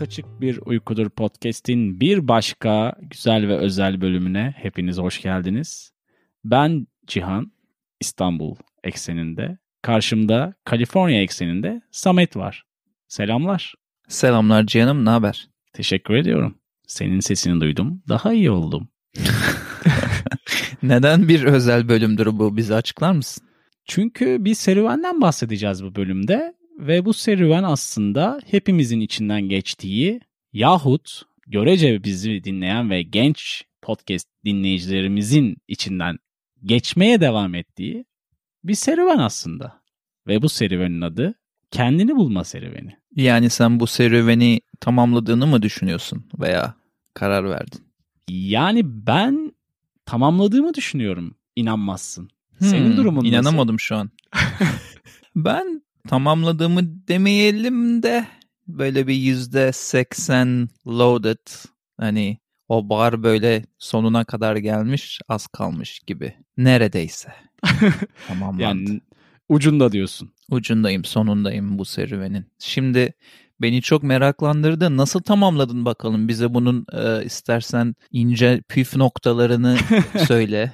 Saat Kaçık Bir Uykudur Podcast'in bir başka güzel ve özel bölümüne hepiniz hoş geldiniz. Ben Cihan, İstanbul ekseninde. Karşımda Kaliforniya ekseninde Samet var. Selamlar. Selamlar Cihan'ım, ne haber? Teşekkür ediyorum. Senin sesini duydum. Daha iyi oldum. Neden bir özel bölümdür bu? Bize açıklar mısın? Çünkü bir serüvenden bahsedeceğiz bu bölümde ve bu serüven aslında hepimizin içinden geçtiği yahut görece bizi dinleyen ve genç podcast dinleyicilerimizin içinden geçmeye devam ettiği bir serüven aslında. Ve bu serüvenin adı kendini bulma serüveni. Yani sen bu serüveni tamamladığını mı düşünüyorsun veya karar verdin? Yani ben tamamladığımı düşünüyorum. İnanmazsın. Senin Hmm, durumun nasıl? İnanamadım şu an. ben tamamladığımı demeyelim de böyle bir yüzde seksen loaded hani o bar böyle sonuna kadar gelmiş az kalmış gibi. Neredeyse. Tamamlandı. Yani ucunda diyorsun. Ucundayım, sonundayım bu serüvenin. Şimdi beni çok meraklandırdı. Nasıl tamamladın bakalım? Bize bunun e, istersen ince püf noktalarını söyle.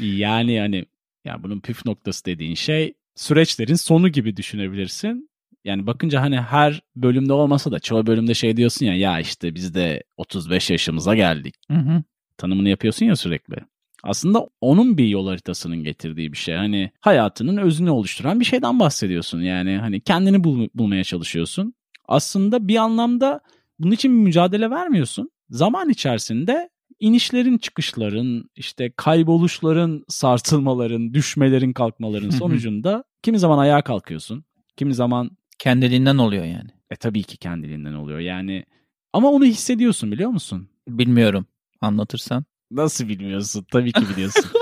Yani hani yani bunun püf noktası dediğin şey süreçlerin sonu gibi düşünebilirsin. Yani bakınca hani her bölümde olmasa da çoğu bölümde şey diyorsun ya ya işte biz de 35 yaşımıza geldik. Hı hı. Tanımını yapıyorsun ya sürekli. Aslında onun bir yol haritasının getirdiği bir şey. Hani hayatının özünü oluşturan bir şeyden bahsediyorsun. Yani hani kendini bul- bulmaya çalışıyorsun. Aslında bir anlamda bunun için bir mücadele vermiyorsun. Zaman içerisinde inişlerin, çıkışların, işte kayboluşların, sarsılmaların, düşmelerin, kalkmaların sonucunda kimi zaman ayağa kalkıyorsun. Kimi zaman Kendiliğinden oluyor yani. e tabii ki kendiliğinden oluyor. Yani ama onu hissediyorsun biliyor musun? Bilmiyorum. Anlatırsan. Nasıl bilmiyorsun? Tabii ki biliyorsun.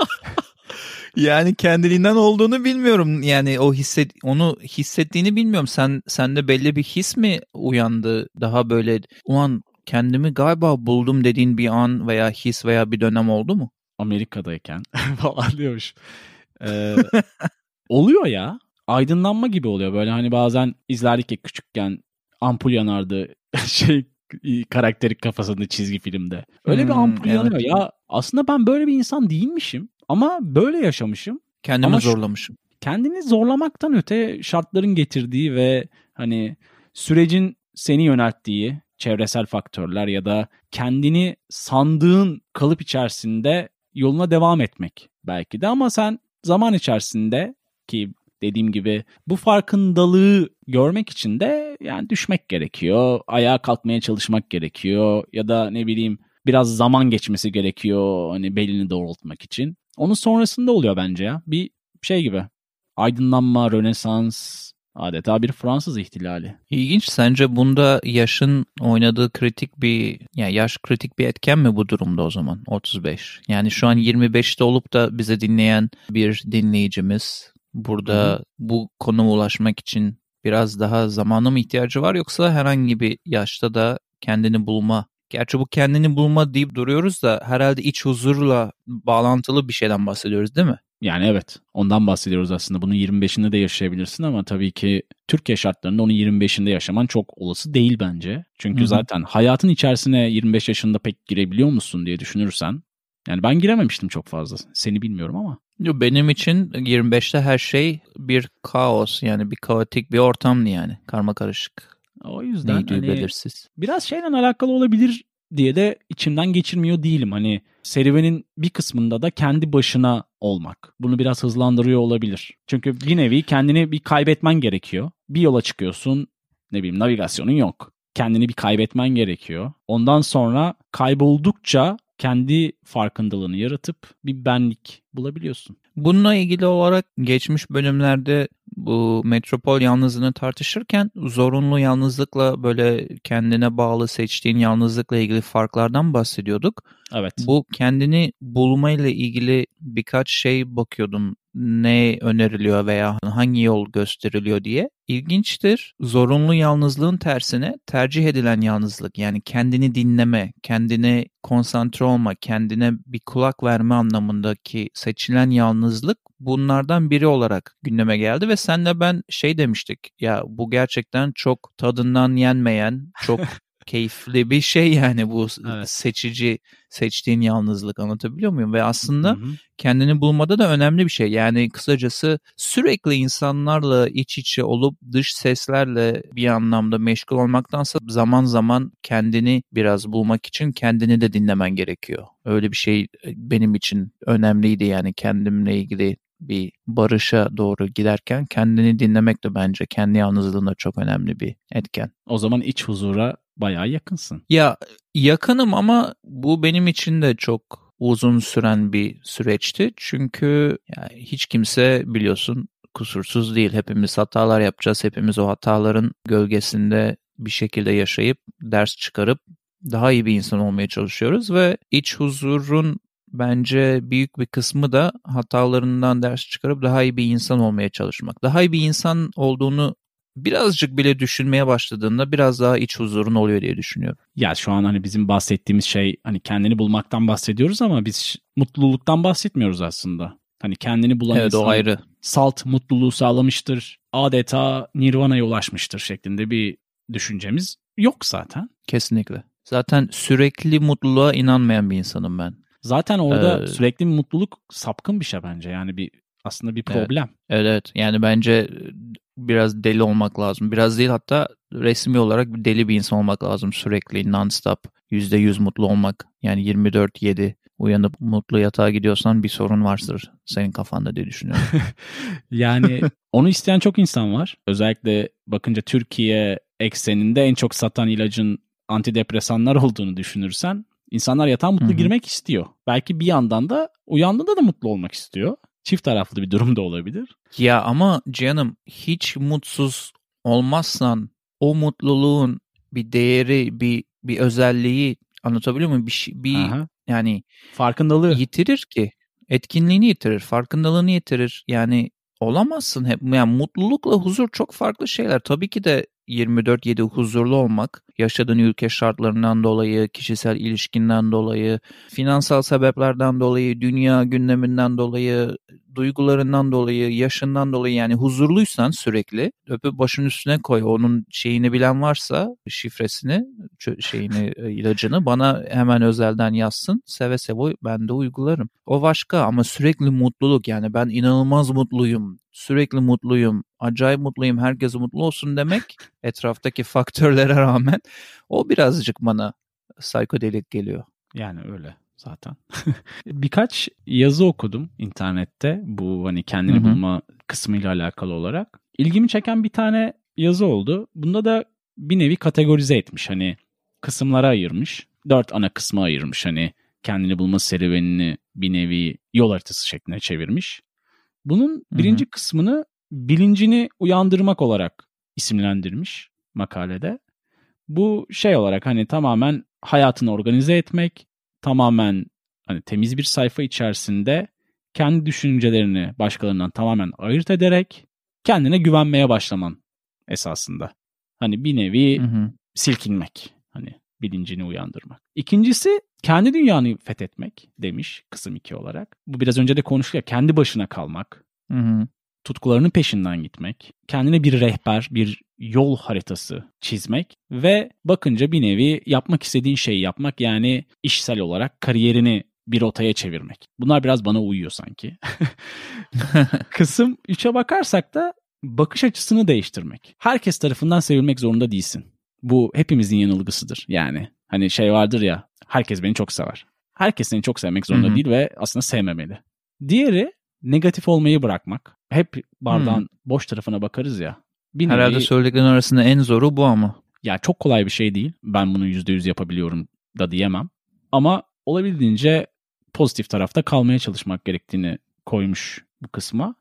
Yani kendiliğinden olduğunu bilmiyorum. Yani o hisset onu hissettiğini bilmiyorum. Sen sende belli bir his mi uyandı? Daha böyle ulan kendimi galiba buldum dediğin bir an veya his veya bir dönem oldu mu? Amerika'dayken falan diyormuş. Ee, oluyor ya. Aydınlanma gibi oluyor. Böyle hani bazen izlerdik ya küçükken ampul yanardı şey karakteri kafasında çizgi filmde. Öyle bir Hmm, ampul evet. yanıyor. Ya aslında ben böyle bir insan değilmişim. Ama böyle yaşamışım. Kendimi Ama zorlamışım. kendini zorlamaktan öte şartların getirdiği ve hani sürecin seni yönelttiği çevresel faktörler ya da kendini sandığın kalıp içerisinde yoluna devam etmek belki de ama sen zaman içerisinde ki dediğim gibi bu farkındalığı görmek için de yani düşmek gerekiyor, ayağa kalkmaya çalışmak gerekiyor ya da ne bileyim biraz zaman geçmesi gerekiyor hani belini doğrultmak için. Onun sonrasında oluyor bence ya. Bir şey gibi. Aydınlanma, Rönesans, adeta bir Fransız ihtilali. İlginç. Sence bunda yaşın oynadığı kritik bir, yani yaş kritik bir etken mi bu durumda o zaman? 35. Yani şu an 25'te olup da bize dinleyen bir dinleyicimiz burada bu konuma ulaşmak için biraz daha zamana mı ihtiyacı var yoksa herhangi bir yaşta da kendini bulma Gerçi bu kendini bulma deyip duruyoruz da herhalde iç huzurla bağlantılı bir şeyden bahsediyoruz değil mi? Yani evet ondan bahsediyoruz aslında. Bunu 25'inde de yaşayabilirsin ama tabii ki Türkiye şartlarında onu 25'inde yaşaman çok olası değil bence. Çünkü Hı hı. zaten hayatın içerisine 25 yaşında pek girebiliyor musun diye düşünürsen. Yani ben girememiştim çok fazla. Seni bilmiyorum ama. Benim için 25'te her şey bir kaos yani bir kaotik bir ortamdı yani karma karışık. O yüzden Neydi hani belirsiz. biraz şeyle alakalı olabilir diye de içimden geçirmiyor değilim. Hani serüvenin bir kısmında da kendi başına olmak. Bunu biraz hızlandırıyor olabilir. Çünkü bir nevi kendini bir kaybetmen gerekiyor. Bir yola çıkıyorsun ne bileyim navigasyonun yok. Kendini bir kaybetmen gerekiyor. Ondan sonra kayboldukça kendi farkındalığını yaratıp bir benlik bulabiliyorsun. Bununla ilgili olarak geçmiş bölümlerde bu metropol yalnızlığını tartışırken zorunlu yalnızlıkla böyle kendine bağlı seçtiğin yalnızlıkla ilgili farklardan bahsediyorduk. Evet. Bu kendini bulmayla ilgili birkaç şey bakıyordum ne öneriliyor veya hangi yol gösteriliyor diye. İlginçtir. Zorunlu yalnızlığın tersine tercih edilen yalnızlık yani kendini dinleme, kendine konsantre olma, kendine bir kulak verme anlamındaki seçilen yalnızlık bunlardan biri olarak gündeme geldi ve senle ben şey demiştik ya bu gerçekten çok tadından yenmeyen, çok keyifli bir şey yani bu evet. seçici seçtiğin yalnızlık anlatabiliyor muyum? Ve aslında hı hı. kendini bulmada da önemli bir şey. Yani kısacası sürekli insanlarla iç içe olup dış seslerle bir anlamda meşgul olmaktansa zaman zaman kendini biraz bulmak için kendini de dinlemen gerekiyor. Öyle bir şey benim için önemliydi yani kendimle ilgili bir barışa doğru giderken kendini dinlemek de bence kendi yalnızlığında çok önemli bir etken. O zaman iç huzura bayağı yakınsın. Ya yakınım ama bu benim için de çok uzun süren bir süreçti. Çünkü yani hiç kimse biliyorsun kusursuz değil. Hepimiz hatalar yapacağız. Hepimiz o hataların gölgesinde bir şekilde yaşayıp ders çıkarıp daha iyi bir insan olmaya çalışıyoruz ve iç huzurun bence büyük bir kısmı da hatalarından ders çıkarıp daha iyi bir insan olmaya çalışmak. Daha iyi bir insan olduğunu birazcık bile düşünmeye başladığında biraz daha iç huzurun oluyor diye düşünüyorum. Ya şu an hani bizim bahsettiğimiz şey hani kendini bulmaktan bahsediyoruz ama biz mutluluktan bahsetmiyoruz aslında. Hani kendini bulan evet, insan o ayrı. salt mutluluğu sağlamıştır, adeta nirvana'ya ulaşmıştır şeklinde bir düşüncemiz yok zaten. Kesinlikle. Zaten sürekli mutluluğa inanmayan bir insanım ben. Zaten orada ee, sürekli bir mutluluk sapkın bir şey bence. Yani bir aslında bir problem. Evet, evet. Yani bence biraz deli olmak lazım. Biraz değil hatta resmi olarak bir deli bir insan olmak lazım sürekli non-stop. %100 mutlu olmak. Yani 24-7 uyanıp mutlu yatağa gidiyorsan bir sorun vardır senin kafanda diye düşünüyorum. yani onu isteyen çok insan var. Özellikle bakınca Türkiye ekseninde en çok satan ilacın antidepresanlar olduğunu düşünürsen insanlar yatağa mutlu Hı-hı. girmek istiyor. Belki bir yandan da uyandığında da mutlu olmak istiyor çift taraflı bir durum da olabilir. Ya ama canım hiç mutsuz olmazsan o mutluluğun bir değeri, bir bir özelliği anlatabiliyor muyum? Bir şey, bir Aha. yani farkındalığı yitirir ki. Etkinliğini yitirir, farkındalığını yitirir. Yani olamazsın hep. Yani mutlulukla huzur çok farklı şeyler. Tabii ki de 24-7 huzurlu olmak, yaşadığın ülke şartlarından dolayı, kişisel ilişkinden dolayı, finansal sebeplerden dolayı, dünya gündeminden dolayı, duygularından dolayı, yaşından dolayı yani huzurluysan sürekli öpüp başın üstüne koy. Onun şeyini bilen varsa şifresini, şeyini, e, ilacını bana hemen özelden yazsın. Seve seve ben de uygularım. O başka ama sürekli mutluluk yani ben inanılmaz mutluyum, sürekli mutluyum, acayip mutluyum, herkes mutlu olsun demek etraftaki faktörlere rağmen o birazcık bana psikodelik geliyor. Yani öyle zaten. Birkaç yazı okudum internette bu hani kendini Hı-hı. bulma kısmıyla alakalı olarak. İlgimi çeken bir tane yazı oldu. Bunda da bir nevi kategorize etmiş hani kısımlara ayırmış. Dört ana kısma ayırmış hani kendini bulma serüvenini bir nevi yol haritası şeklinde çevirmiş. Bunun birinci Hı-hı. kısmını bilincini uyandırmak olarak isimlendirmiş makalede. Bu şey olarak hani tamamen hayatını organize etmek, tamamen hani temiz bir sayfa içerisinde kendi düşüncelerini başkalarından tamamen ayırt ederek kendine güvenmeye başlaman esasında. Hani bir nevi hı hı. silkinmek. Hani bilincini uyandırmak. İkincisi kendi dünyanı fethetmek demiş kısım 2 olarak. Bu biraz önce de konuştuk ya kendi başına kalmak. Hı hı. Tutkularının peşinden gitmek. Kendine bir rehber, bir yol haritası çizmek ve bakınca bir nevi yapmak istediğin şeyi yapmak yani işsel olarak kariyerini bir rotaya çevirmek. Bunlar biraz bana uyuyor sanki. Kısım 3'e bakarsak da bakış açısını değiştirmek. Herkes tarafından sevilmek zorunda değilsin. Bu hepimizin yanılgısıdır yani. Hani şey vardır ya herkes beni çok sever. Herkes seni çok sevmek zorunda Hı-hı. değil ve aslında sevmemeli. Diğeri negatif olmayı bırakmak. Hep bardağın hmm. boş tarafına bakarız ya. Bir Herhalde nevi, söylediklerin arasında en zoru bu ama. Ya çok kolay bir şey değil. Ben bunu %100 yapabiliyorum da diyemem. Ama olabildiğince pozitif tarafta kalmaya çalışmak gerektiğini koymuş bu kısma.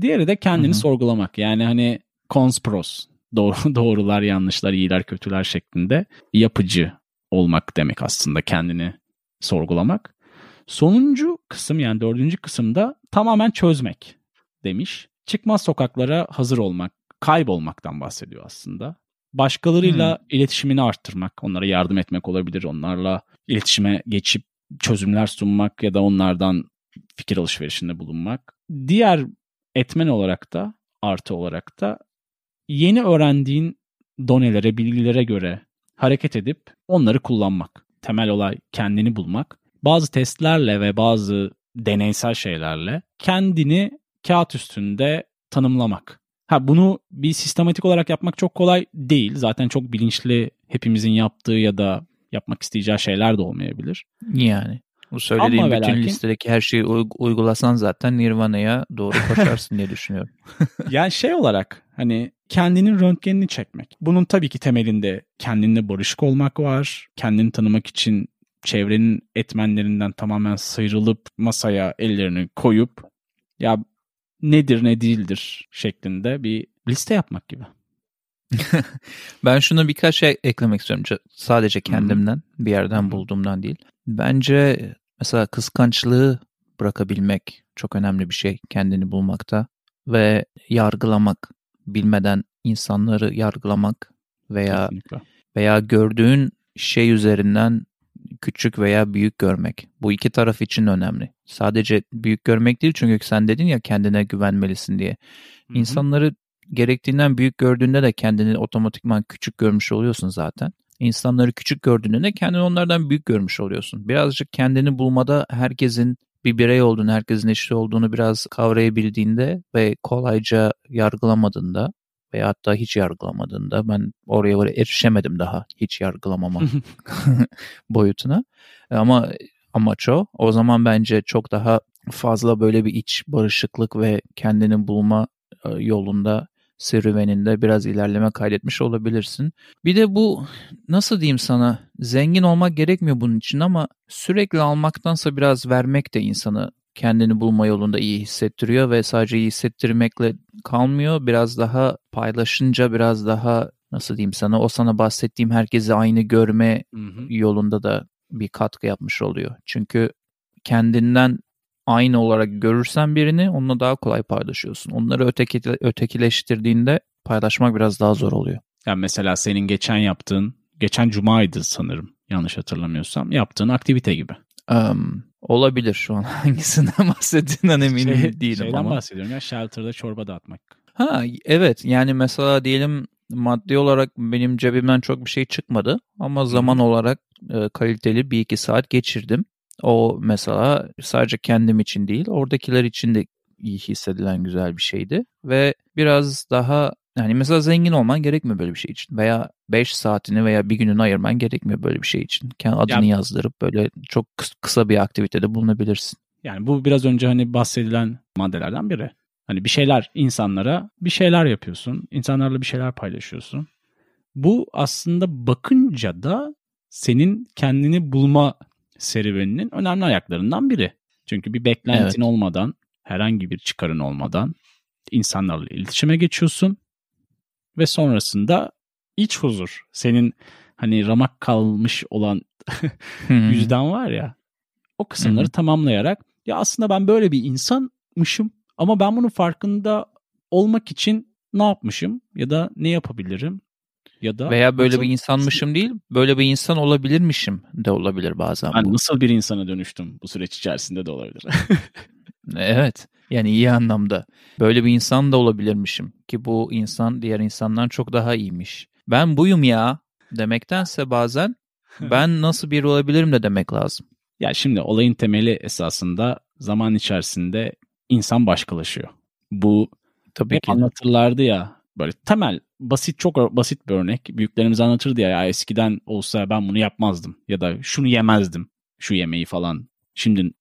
Diğeri de kendini Hı-hı. sorgulamak. Yani hani cons pros. Doğru, doğrular, yanlışlar, iyiler, kötüler şeklinde yapıcı olmak demek aslında kendini sorgulamak. Sonuncu kısım yani dördüncü kısımda tamamen çözmek. demiş. Çıkmaz sokaklara hazır olmak, kaybolmaktan bahsediyor aslında. Başkalarıyla hmm. iletişimini arttırmak, onlara yardım etmek olabilir, onlarla iletişime geçip çözümler sunmak ya da onlardan fikir alışverişinde bulunmak. Diğer etmen olarak da artı olarak da yeni öğrendiğin donelere, bilgilere göre hareket edip onları kullanmak. Temel olay kendini bulmak. Bazı testlerle ve bazı deneysel şeylerle kendini kağıt üstünde tanımlamak. Ha bunu bir sistematik olarak yapmak çok kolay değil. Zaten çok bilinçli hepimizin yaptığı ya da yapmak isteyeceği şeyler de olmayabilir. Yani. Bu söylediğim Ama bütün lakin, listedeki her şeyi uygulasan zaten Nirvana'ya doğru koşarsın diye düşünüyorum. yani şey olarak hani kendinin röntgenini çekmek. Bunun tabii ki temelinde kendinle barışık olmak var. Kendini tanımak için çevrenin etmenlerinden tamamen sıyrılıp masaya ellerini koyup ya nedir ne değildir şeklinde bir liste yapmak gibi. ben şuna birkaç şey eklemek istiyorum. Sadece kendimden, bir yerden bulduğumdan değil. Bence mesela kıskançlığı bırakabilmek çok önemli bir şey kendini bulmakta ve yargılamak, bilmeden insanları yargılamak veya Kesinlikle. veya gördüğün şey üzerinden küçük veya büyük görmek. Bu iki taraf için önemli. Sadece büyük görmek değil çünkü sen dedin ya kendine güvenmelisin diye. Hı-hı. İnsanları gerektiğinden büyük gördüğünde de kendini otomatikman küçük görmüş oluyorsun zaten. İnsanları küçük gördüğünde de kendini onlardan büyük görmüş oluyorsun. Birazcık kendini bulmada herkesin bir birey olduğunu, herkesin eşit olduğunu biraz kavrayabildiğinde ve kolayca yargılamadığında veya hatta hiç yargılamadığında ben oraya var erişemedim daha hiç yargılamama boyutuna. Ama amaç o. O zaman bence çok daha fazla böyle bir iç barışıklık ve kendini bulma e, yolunda serüveninde biraz ilerleme kaydetmiş olabilirsin. Bir de bu nasıl diyeyim sana zengin olmak gerekmiyor bunun için ama sürekli almaktansa biraz vermek de insanı kendini bulma yolunda iyi hissettiriyor ve sadece iyi hissettirmekle kalmıyor. Biraz daha paylaşınca biraz daha nasıl diyeyim sana o sana bahsettiğim herkesi aynı görme hı hı. yolunda da bir katkı yapmış oluyor. Çünkü kendinden aynı olarak görürsen birini onunla daha kolay paylaşıyorsun. Onları öteki, ötekileştirdiğinde paylaşmak biraz daha zor oluyor. Yani mesela senin geçen yaptığın, geçen cumaydı sanırım yanlış hatırlamıyorsam, yaptığın aktivite gibi. Um, olabilir şu an hangisinden bahsettiğinden eminim şey, değilim şeyden ama. bahsediyorum ya shelter'da çorba dağıtmak. Ha evet yani mesela diyelim maddi olarak benim cebimden çok bir şey çıkmadı ama zaman hmm. olarak e, kaliteli bir iki saat geçirdim. O mesela sadece kendim için değil oradakiler için de iyi hissedilen güzel bir şeydi. Ve biraz daha yani mesela zengin olman gerekmiyor böyle bir şey için. Veya 5 saatini veya bir gününü ayırman gerekmiyor böyle bir şey için. Kendi adını ya, yazdırıp böyle çok kısa bir aktivitede bulunabilirsin. Yani bu biraz önce hani bahsedilen maddelerden biri. Hani bir şeyler insanlara bir şeyler yapıyorsun. insanlarla bir şeyler paylaşıyorsun. Bu aslında bakınca da senin kendini bulma serüveninin önemli ayaklarından biri. Çünkü bir beklentin evet. olmadan, herhangi bir çıkarın olmadan insanlarla iletişime geçiyorsun ve sonrasında iç huzur, senin hani ramak kalmış olan yüzden var ya, o kısımları tamamlayarak ya aslında ben böyle bir insanmışım ama ben bunun farkında olmak için ne yapmışım ya da ne yapabilirim ya da veya böyle nasıl, bir insanmışım değil, böyle bir insan olabilirmişim de olabilir bazen. Yani bu. nasıl bir insana dönüştüm bu süreç içerisinde de olabilir. evet. Yani iyi anlamda. Böyle bir insan da olabilirmişim ki bu insan diğer insandan çok daha iyiymiş. Ben buyum ya demektense bazen ben nasıl biri olabilirim de demek lazım. Ya şimdi olayın temeli esasında zaman içerisinde insan başkalaşıyor. Bu Tabii ki. anlatırlardı ya böyle temel basit çok basit bir örnek. Büyüklerimiz anlatırdı ya, ya eskiden olsa ben bunu yapmazdım ya da şunu yemezdim şu yemeği falan. Şimdi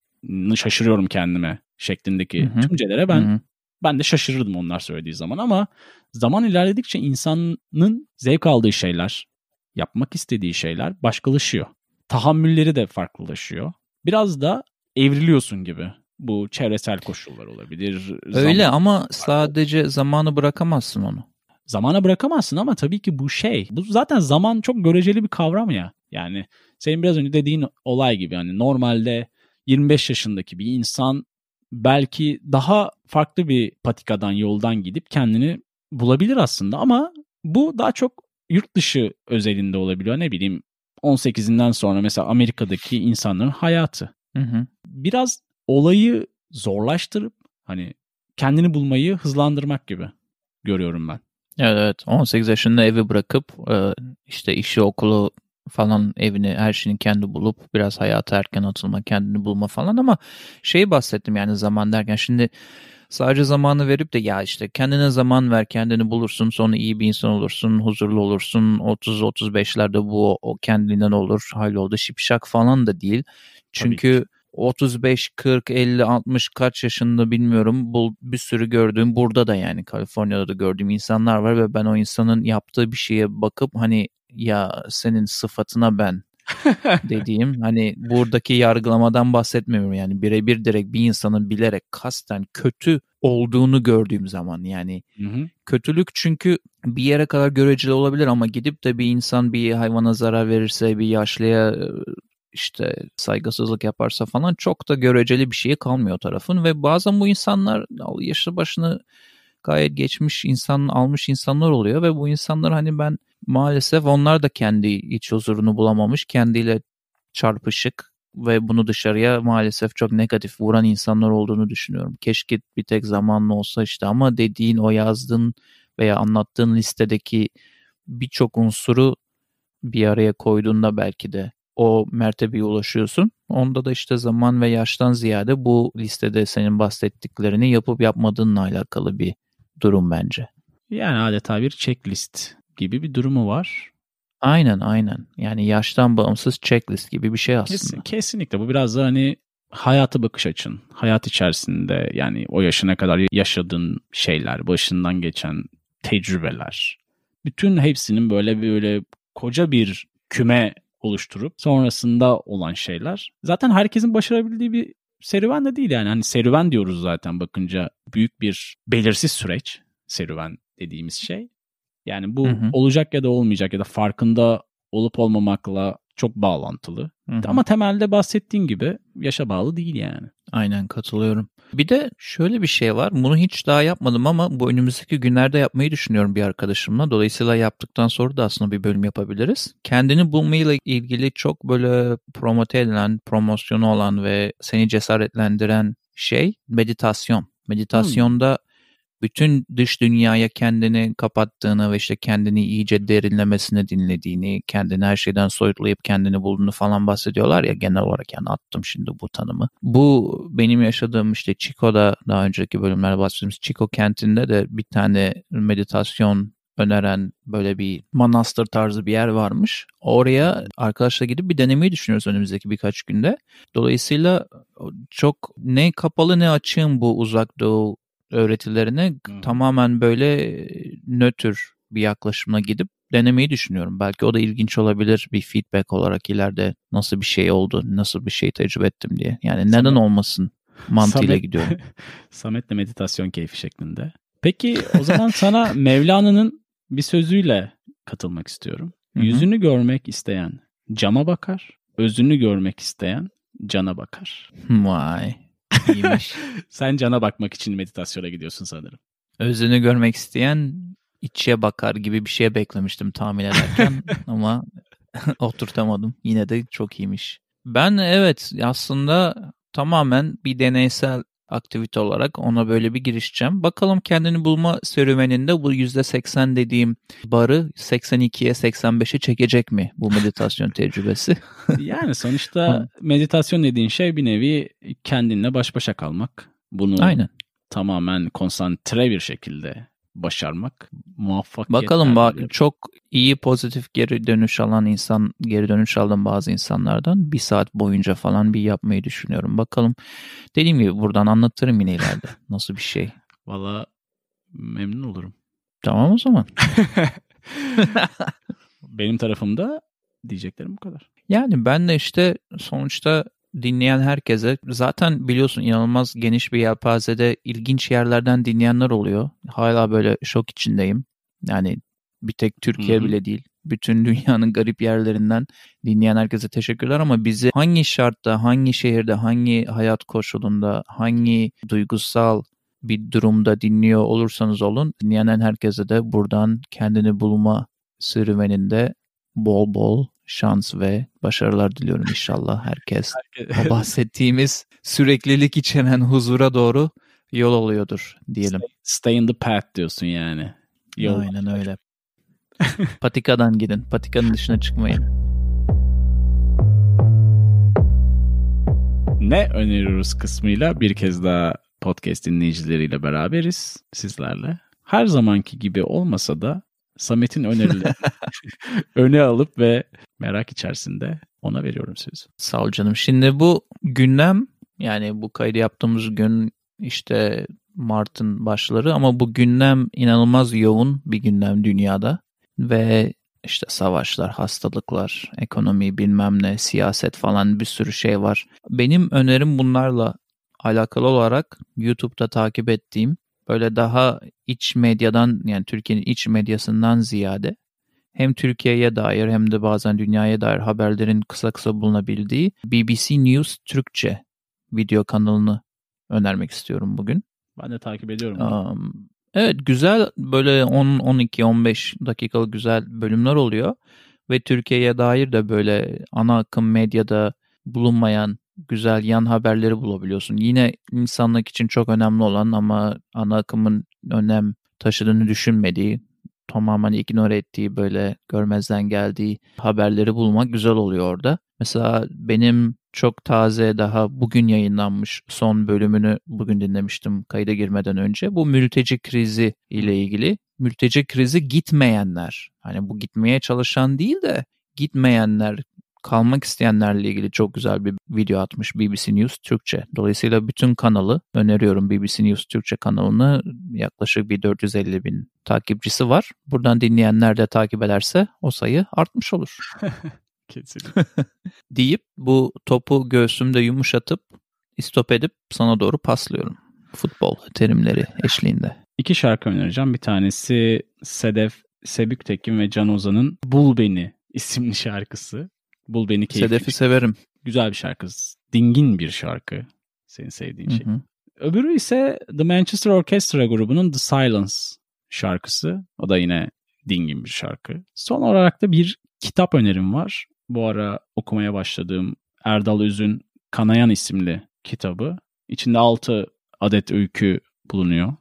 şaşırıyorum kendime şeklindeki Hı-hı. tümcelere ben Hı-hı. ben de şaşırırdım onlar söylediği zaman ama zaman ilerledikçe insanın zevk aldığı şeyler, yapmak istediği şeyler başkalaşıyor. Tahammülleri de farklılaşıyor. Biraz da evriliyorsun gibi. Bu çevresel koşullar olabilir. Öyle zaman... ama sadece zamanı bırakamazsın onu. Zamana bırakamazsın ama tabii ki bu şey. Bu zaten zaman çok göreceli bir kavram ya. Yani senin biraz önce dediğin olay gibi yani normalde 25 yaşındaki bir insan belki daha farklı bir patikadan yoldan gidip kendini bulabilir aslında ama bu daha çok yurt dışı özelinde olabiliyor. Ne bileyim 18'inden sonra mesela Amerika'daki insanların hayatı. Hı hı. Biraz olayı zorlaştırıp hani kendini bulmayı hızlandırmak gibi görüyorum ben. Evet, evet 18 yaşında evi bırakıp e, işte işi okulu falan evini her şeyini kendi bulup biraz hayata erken atılma kendini bulma falan ama şeyi bahsettim yani zaman derken. Şimdi sadece zamanı verip de ya işte kendine zaman ver kendini bulursun sonra iyi bir insan olursun huzurlu olursun 30-35'lerde bu o kendinden olur halloldu şipşak falan da değil. Çünkü 35, 40, 50, 60 kaç yaşında bilmiyorum. Bu bir sürü gördüğüm burada da yani Kaliforniya'da da gördüğüm insanlar var ve ben o insanın yaptığı bir şeye bakıp hani ya senin sıfatına ben dediğim hani buradaki yargılamadan bahsetmiyorum yani birebir direkt bir insanın bilerek kasten kötü olduğunu gördüğüm zaman yani Hı hı. kötülük çünkü bir yere kadar göreceli olabilir ama gidip de bir insan bir hayvana zarar verirse bir yaşlıya işte saygısızlık yaparsa falan çok da göreceli bir şey kalmıyor tarafın ve bazen bu insanlar yaşı başını gayet geçmiş insan almış insanlar oluyor ve bu insanlar hani ben maalesef onlar da kendi iç huzurunu bulamamış kendiyle çarpışık ve bunu dışarıya maalesef çok negatif vuran insanlar olduğunu düşünüyorum. Keşke bir tek zamanlı olsa işte ama dediğin o yazdığın veya anlattığın listedeki birçok unsuru bir araya koyduğunda belki de o mertebeye ulaşıyorsun. Onda da işte zaman ve yaştan ziyade bu listede senin bahsettiklerini yapıp yapmadığınla alakalı bir durum bence. Yani adeta bir checklist gibi bir durumu var. Aynen aynen. Yani yaştan bağımsız checklist gibi bir şey aslında. Kesin, kesinlikle bu biraz da hani hayata bakış açın. Hayat içerisinde yani o yaşına kadar yaşadığın şeyler, başından geçen tecrübeler. Bütün hepsinin böyle böyle koca bir küme oluşturup sonrasında olan şeyler. Zaten herkesin başarabildiği bir serüven de değil yani. Hani serüven diyoruz zaten bakınca büyük bir belirsiz süreç serüven dediğimiz şey. Yani bu Hı hı. olacak ya da olmayacak ya da farkında olup olmamakla çok bağlantılı. Hı hı. Ama temelde bahsettiğin gibi yaşa bağlı değil yani. Aynen katılıyorum. Bir de şöyle bir şey var. Bunu hiç daha yapmadım ama bu önümüzdeki günlerde yapmayı düşünüyorum bir arkadaşımla. Dolayısıyla yaptıktan sonra da aslında bir bölüm yapabiliriz. Kendini bulmayla ilgili çok böyle promote edilen, promosyonu olan ve seni cesaretlendiren şey meditasyon. Meditasyonda bütün dış dünyaya kendini kapattığını ve işte kendini iyice derinlemesine dinlediğini, kendini her şeyden soyutlayıp kendini bulduğunu falan bahsediyorlar ya genel olarak yani attım şimdi bu tanımı. Bu benim yaşadığım işte Chico'da daha önceki bölümlerde bahsettiğimiz Chico kentinde de bir tane meditasyon öneren böyle bir manastır tarzı bir yer varmış. Oraya arkadaşla gidip bir denemeyi düşünüyoruz önümüzdeki birkaç günde. Dolayısıyla çok ne kapalı ne açığım bu uzak doğu öğretilerine Hı. tamamen böyle nötr bir yaklaşımla gidip denemeyi düşünüyorum. Belki o da ilginç olabilir bir feedback olarak ileride nasıl bir şey oldu, nasıl bir şey tecrübe ettim diye. Yani neden Samet- olmasın mantığıyla Samet- gidiyorum. Samet'le meditasyon keyfi şeklinde. Peki o zaman sana Mevlana'nın bir sözüyle katılmak istiyorum. Hı hı. Yüzünü görmek isteyen cama bakar, özünü görmek isteyen cana bakar. Vay. İyiymiş. Sen cana bakmak için meditasyona gidiyorsun sanırım. Özünü görmek isteyen içe bakar gibi bir şey beklemiştim tahmin ederken ama oturtamadım. Yine de çok iyiymiş. Ben evet aslında tamamen bir deneysel aktivite olarak ona böyle bir girişeceğim. Bakalım kendini bulma serüveninde bu %80 dediğim barı 82'ye 85'e çekecek mi bu meditasyon tecrübesi? Yani sonuçta meditasyon dediğin şey bir nevi kendinle baş başa kalmak. Bunu Aynen. tamamen konsantre bir şekilde başarmak muvaffakiyet. Bakalım ba- çok iyi pozitif geri dönüş alan insan, geri dönüş aldığım bazı insanlardan bir saat boyunca falan bir yapmayı düşünüyorum. Bakalım. Dediğim gibi buradan anlatırım yine ileride. Nasıl bir şey. Valla memnun olurum. Tamam o zaman. Benim tarafımda diyeceklerim bu kadar. Yani ben de işte sonuçta dinleyen herkese zaten biliyorsun inanılmaz geniş bir yelpazede ilginç yerlerden dinleyenler oluyor. Hala böyle şok içindeyim. Yani Bir tek Türkiye Hı hı. bile değil. Bütün dünyanın garip yerlerinden dinleyen herkese teşekkürler ama bizi hangi şartta, hangi şehirde, hangi hayat koşulunda, hangi duygusal bir durumda dinliyor olursanız olun dinleyen herkese de buradan kendini bulma serüveninde bol bol şans ve başarılar diliyorum inşallah herkes. o bahsettiğimiz süreklilik içeren huzura doğru yol oluyordur diyelim. Stay, stay in the path diyorsun yani. Yol. Aynen öyle. Patikadan gidin. Patikanın dışına çıkmayın. Ne öneriyoruz kısmıyla bir kez daha podcast dinleyicileriyle beraberiz sizlerle. Her zamanki gibi olmasa da Samet'in önerileri öne alıp ve merak içerisinde ona veriyorum sözü. Sağ ol canım. Şimdi bu gündem yani bu kaydı yaptığımız gün işte Mart'ın başları ama bu gündem inanılmaz yoğun bir gündem dünyada ve işte savaşlar, hastalıklar, ekonomi bilmem ne, siyaset falan bir sürü şey var. Benim önerim bunlarla alakalı olarak YouTube'da takip ettiğim böyle daha iç medyadan yani Türkiye'nin iç medyasından ziyade hem Türkiye'ye dair hem de bazen dünyaya dair haberlerin kısa kısa bulunabildiği BBC News Türkçe video kanalını önermek istiyorum bugün. Ben de takip ediyorum. Um, evet güzel böyle 10 12 15 dakikalık güzel bölümler oluyor ve Türkiye'ye dair de böyle ana akım medyada bulunmayan güzel yan haberleri bulabiliyorsun. Yine insanlık için çok önemli olan ama ana akımın önem taşıdığını düşünmediği, tamamen ignore ettiği böyle görmezden geldiği haberleri bulmak güzel oluyor orada. Mesela benim çok taze daha bugün yayınlanmış son bölümünü bugün dinlemiştim kayda girmeden önce. Bu mülteci krizi ile ilgili. Mülteci krizi gitmeyenler. Hani bu gitmeye çalışan değil de gitmeyenler kalmak isteyenlerle ilgili çok güzel bir video atmış BBC News Türkçe. Dolayısıyla bütün kanalı öneriyorum BBC News Türkçe kanalını yaklaşık bir 450 bin takipçisi var. Buradan dinleyenler de takip ederse o sayı artmış olur. Kesinlikle. deyip bu topu göğsümde yumuşatıp istop edip sana doğru paslıyorum. Futbol terimleri eşliğinde. İki şarkı önereceğim. Bir tanesi Sedef Sebüktekin ve Can Ozan'ın Bul Beni isimli şarkısı. Bul Beni keyifli. Sedef'i severim. Güzel bir şarkı. Dingin bir şarkı. Senin sevdiğin şey. Hı hı. Öbürü ise The Manchester Orchestra grubunun The Silence şarkısı. O da yine dingin bir şarkı. Son olarak da bir kitap önerim var. Bu ara okumaya başladığım Erdal Üz'ün Kanayan isimli kitabı. İçinde 6 adet öykü bulunuyor.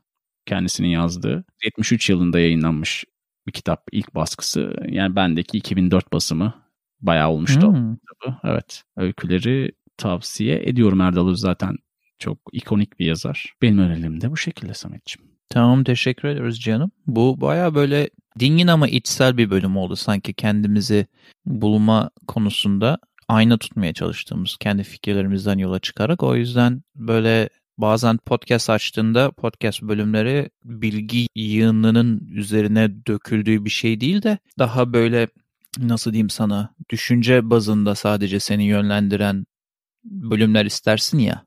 Kendisinin yazdığı. 73 yılında yayınlanmış bir kitap ilk baskısı. Yani bendeki 2004 basımı bayağı olmuştu Hmm. Evet. Öyküleri tavsiye ediyorum Erdal zaten çok ikonik bir yazar. Benim önerim de bu şekilde Samet'ciğim. Tamam teşekkür ediyoruz canım. Bu baya böyle dingin ama içsel bir bölüm oldu sanki kendimizi bulma konusunda ayna tutmaya çalıştığımız kendi fikirlerimizden yola çıkarak. O yüzden böyle bazen podcast açtığında podcast bölümleri bilgi yığınının üzerine döküldüğü bir şey değil de daha böyle nasıl diyeyim sana düşünce bazında sadece seni yönlendiren bölümler istersin ya.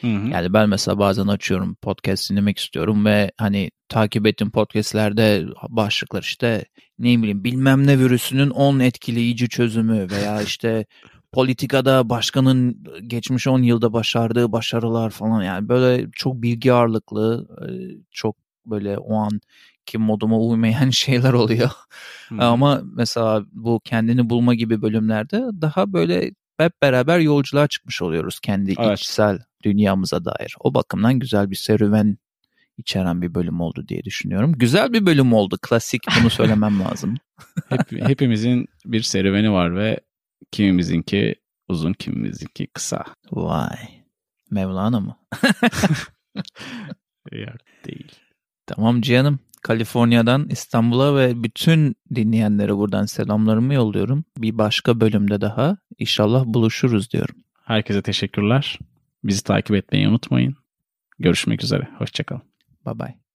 Hı hı. Yani ben mesela bazen açıyorum podcast dinlemek istiyorum ve hani takip ettiğim podcastlerde başlıklar işte ne bileyim bilmem ne virüsünün 10 etkileyici çözümü veya işte politikada başkanın geçmiş 10 yılda başardığı başarılar falan yani böyle çok bilgi ağırlıklı e, çok böyle o an ki moduma uymayan şeyler oluyor. Hı. Ama mesela bu kendini bulma gibi bölümlerde daha böyle hep beraber yolculuğa çıkmış oluyoruz kendi Evet. içsel dünyamıza dair. O bakımdan güzel bir serüven içeren bir bölüm oldu diye düşünüyorum. Güzel bir bölüm oldu. Klasik bunu söylemem lazım. Hep, hepimizin bir serüveni var ve kimimizinki uzun, kimimizinki kısa. Vay. Mevlana mı? Yok değil. Tamam Cihan'ım. Kaliforniya'dan İstanbul'a ve bütün dinleyenlere buradan selamlarımı yolluyorum. Bir başka bölümde daha inşallah buluşuruz diyorum. Herkese teşekkürler. Bizi takip etmeyi unutmayın. Görüşmek üzere. Hoşçakalın. Bye bye.